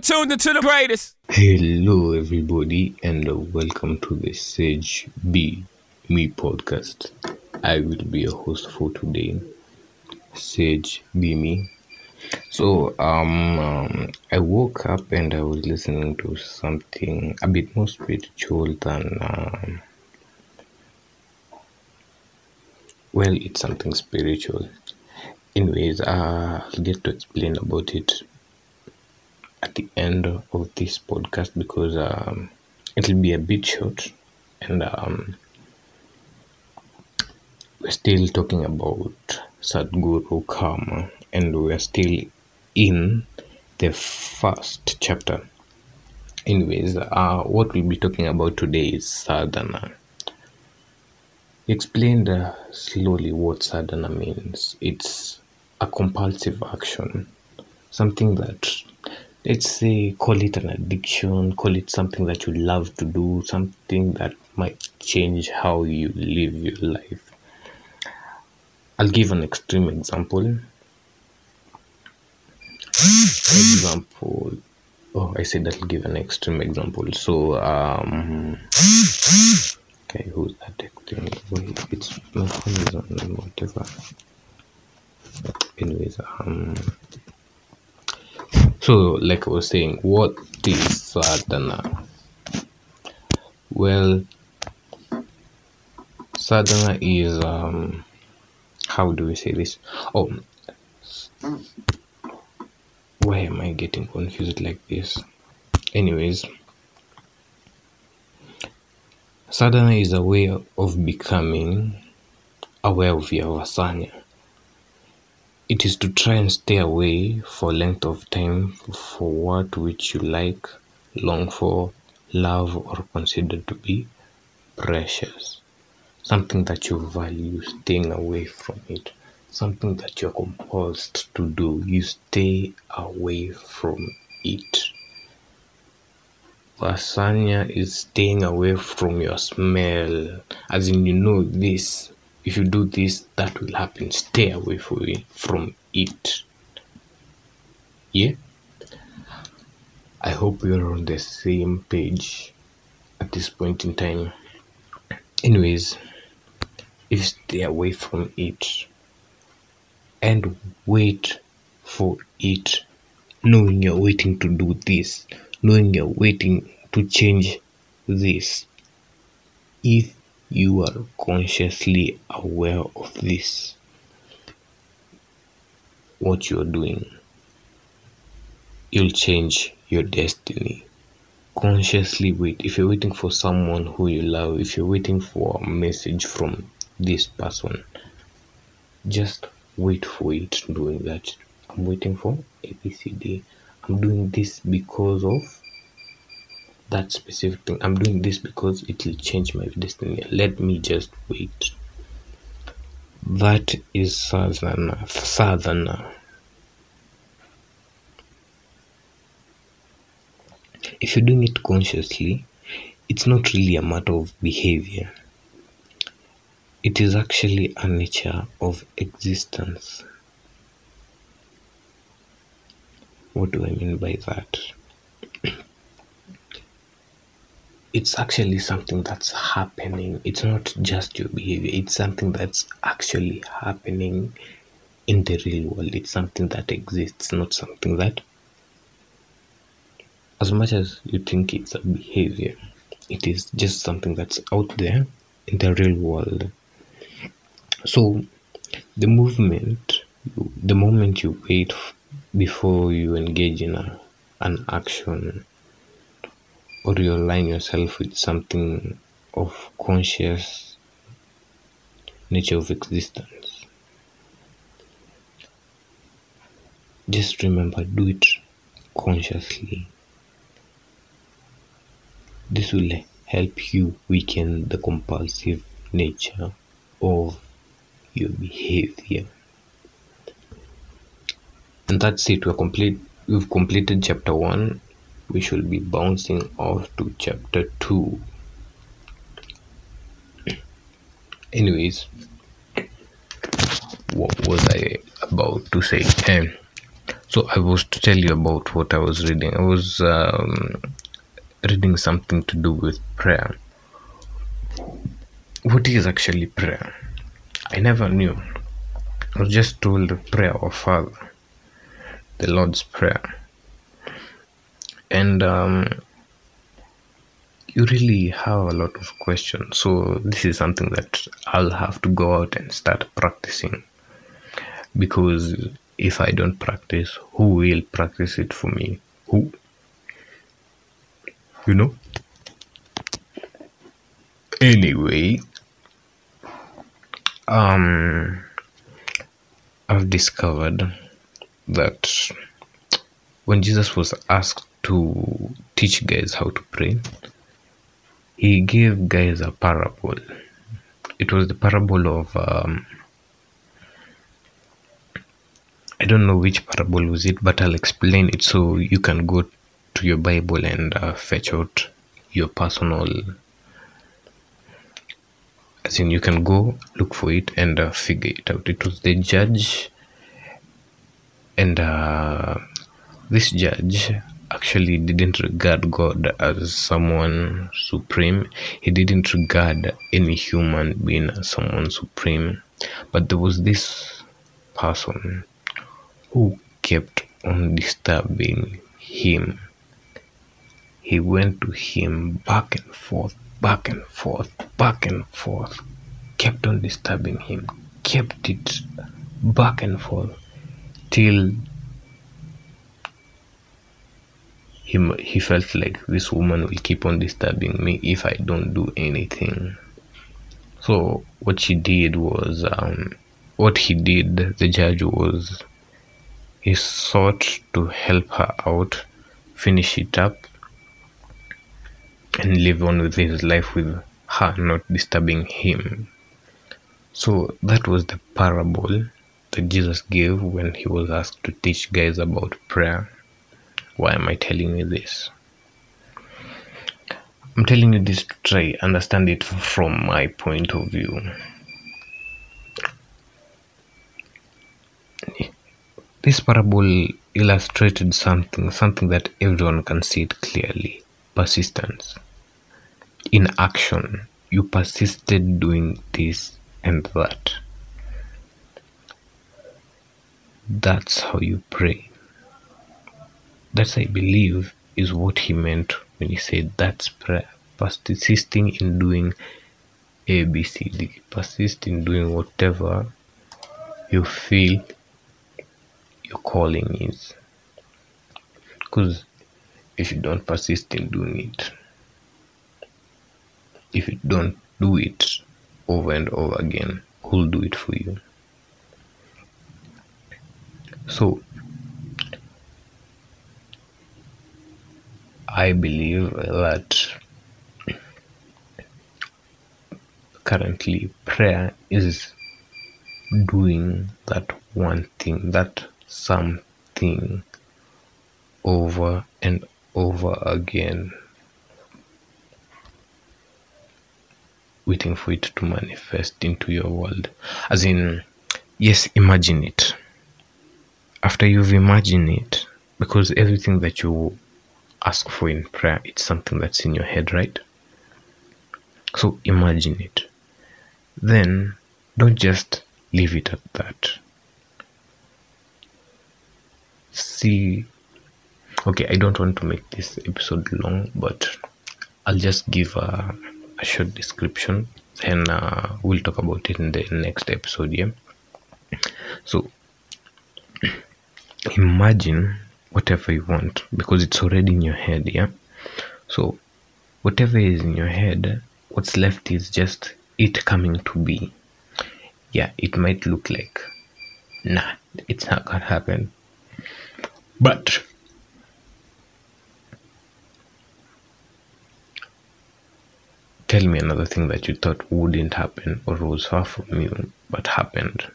are tuned into the greatest. Hello, everybody, and welcome to the Sage Be Me podcast. I will be your host for today, Sage Be Me. So, um, um, I woke up and I was listening to something a bit more spiritual than, um, well, it's something spiritual. Anyways, uh, I'll get to explain about it at the end of this podcast because um, it'll be a bit short and um, we're still talking about Sadhguru Karma and we're still in the first chapter. Anyways, uh, what we'll be talking about today is sadhana. He explained uh, slowly what sadhana means. It's a compulsive action, something that let's say call it an addiction call it something that you love to do something that might change how you live your life. I'll give an extreme example. Example oh i said i'll give an extreme example. So um okay who's that texting it's my phone is on whatever. Anyways um so like i was saying what is sadhana? Well sadhana is um how do we say this? Oh why am i getting confused like this? Anyways sadhana is a way of becoming aware of your vasanya it is to try and stay away for length of time for what which you like, long for, love, or consider to be precious. Something that you value, staying away from it. Something that you're compulsed to do, you stay away from it. Vasanya is staying away from your smell, as in you know this if you do this that will happen. Stay away from it. Yeah? I hope you're on the same page at this point in time. Anyways if stay away from it and wait for it knowing you're waiting to do this knowing you're waiting to change this if you are consciously aware of this what you're doing. You'll change your destiny. Consciously wait. If you're waiting for someone who you love if you're waiting for a message from this person just wait for it doing that. I'm waiting for abcd i'm doing this because of that specific thing. I'm doing this because it will change my destiny. Let me just wait. That is sadhana. Sadhana. If you're doing it consciously it's not really a matter of behavior. It is actually a nature of existence. What do i mean by that it's actually something that's happening. It's not just your behavior. It's something that's actually happening in the real world. It's something that exists not something that as much as you think it's a behavior it is just something that's out there in the real world. So the movement the moment you wait before you engage in a, an action or you align yourself with something of conscious nature of existence. Just remember do it consciously. This will help you weaken the compulsive nature of your behavior. And that's it. We're complete we've completed chapter one we should be bouncing off to chapter 2 anyways what was i about to say um, So I was to tell you about what I was reading. I was um, reading something to do with prayer. What is actually prayer? I never knew. I was just told the prayer of Father, the Lord's Prayer. And um, you really have a lot of questions. So, this is something that I'll have to go out and start practicing. Because if I don't practice, who will practice it for me? Who? You know? Anyway, um, I've discovered that when Jesus was asked to teach guys how to pray, he gave guys a parable. It was the parable of um, I don't know which parable was it, but I'll explain it so you can go to your Bible and uh, fetch out your personal. As in, you can go look for it and uh, figure it out. It was the judge, and uh, this judge actually didn't regard God as someone supreme. He didn't regard any human being as someone supreme. But there was this person who kept on disturbing him. He went to him back and forth, back and forth, back and forth, kept on disturbing him, kept it back and forth till he, he felt like this woman will keep on disturbing me if I don't do anything. So, what she did was, um, what he did, the judge was he sought to help her out, finish it up, and live on with his life with her not disturbing him. So that was the parable that Jesus gave when he was asked to teach guys about prayer. Why am I telling you this? I'm telling you this to try understand it from my point of view. This parable illustrated something, something that everyone can see it clearly persistence. In action, you persisted doing this and that. That's how you pray. That's, I believe, is what he meant when he said that's prayer. Persisting in doing A, B, C, D. Persist in doing whatever you feel your calling is. Because if you don't persist in doing it, if you don't do it over and over again, who'll do it for you? So, I believe that currently prayer is doing that one thing, that something over and over again, waiting for it to manifest into your world. As in, yes, imagine it. After you've imagined it, because everything that you ask for in prayer, it's something that's in your head, right? So imagine it. Then don't just leave it at that see okay i don't want to make this episode long but i'll just give a, a short description and uh, we'll talk about it in the next episode yeah so imagine whatever you want because it's already in your head yeah so whatever is in your head what's left is just it coming to be yeah it might look like nah it's not gonna happen but tell me another thing that you thought wouldn't happen or was far from you but happened.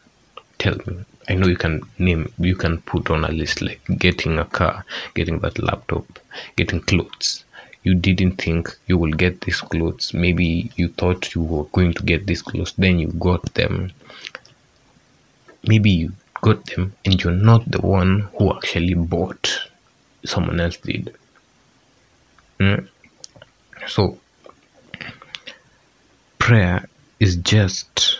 Tell me. I know you can name, you can put on a list like getting a car, getting that laptop, getting clothes. You didn't think you will get these clothes. Maybe you thought you were going to get these clothes, then you got them. Maybe you got them and you're not the one who actually bought someone else did Mm. so prayer is just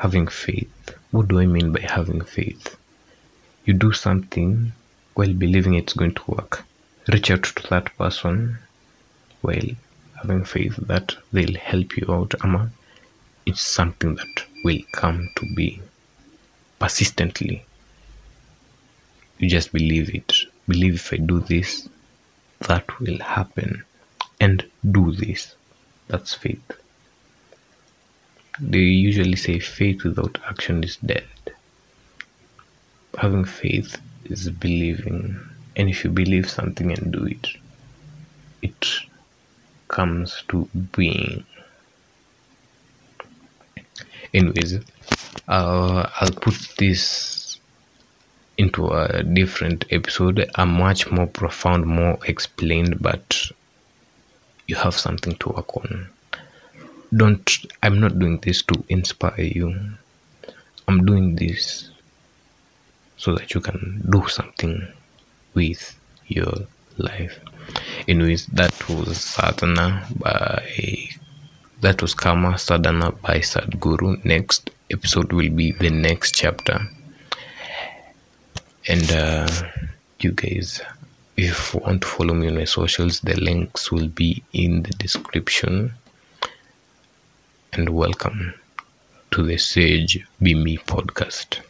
having faith. What do i mean by having faith? You do something while believing it's going to work. Reach out to that person while having faith that they'll help you out ama it's something that will come to be persistently. You just believe it. Believe if i do this that will happen. And do this. That's faith they usually say faith without action is dead. Having faith is believing and if you believe something and do it it comes to being. Anyways uh, i'll put this into a different episode a much more profound more explained but you have something to work on don't i'm not doing this to inspire you. I'm doing this so that you can do something with your life. Anyways that was sadhana by that was karma sadhana by sadhguru. Next episode will be the next chapter. And uh, you guys if you want to follow me on my socials the links will be in the description and welcome to the sage be me podcast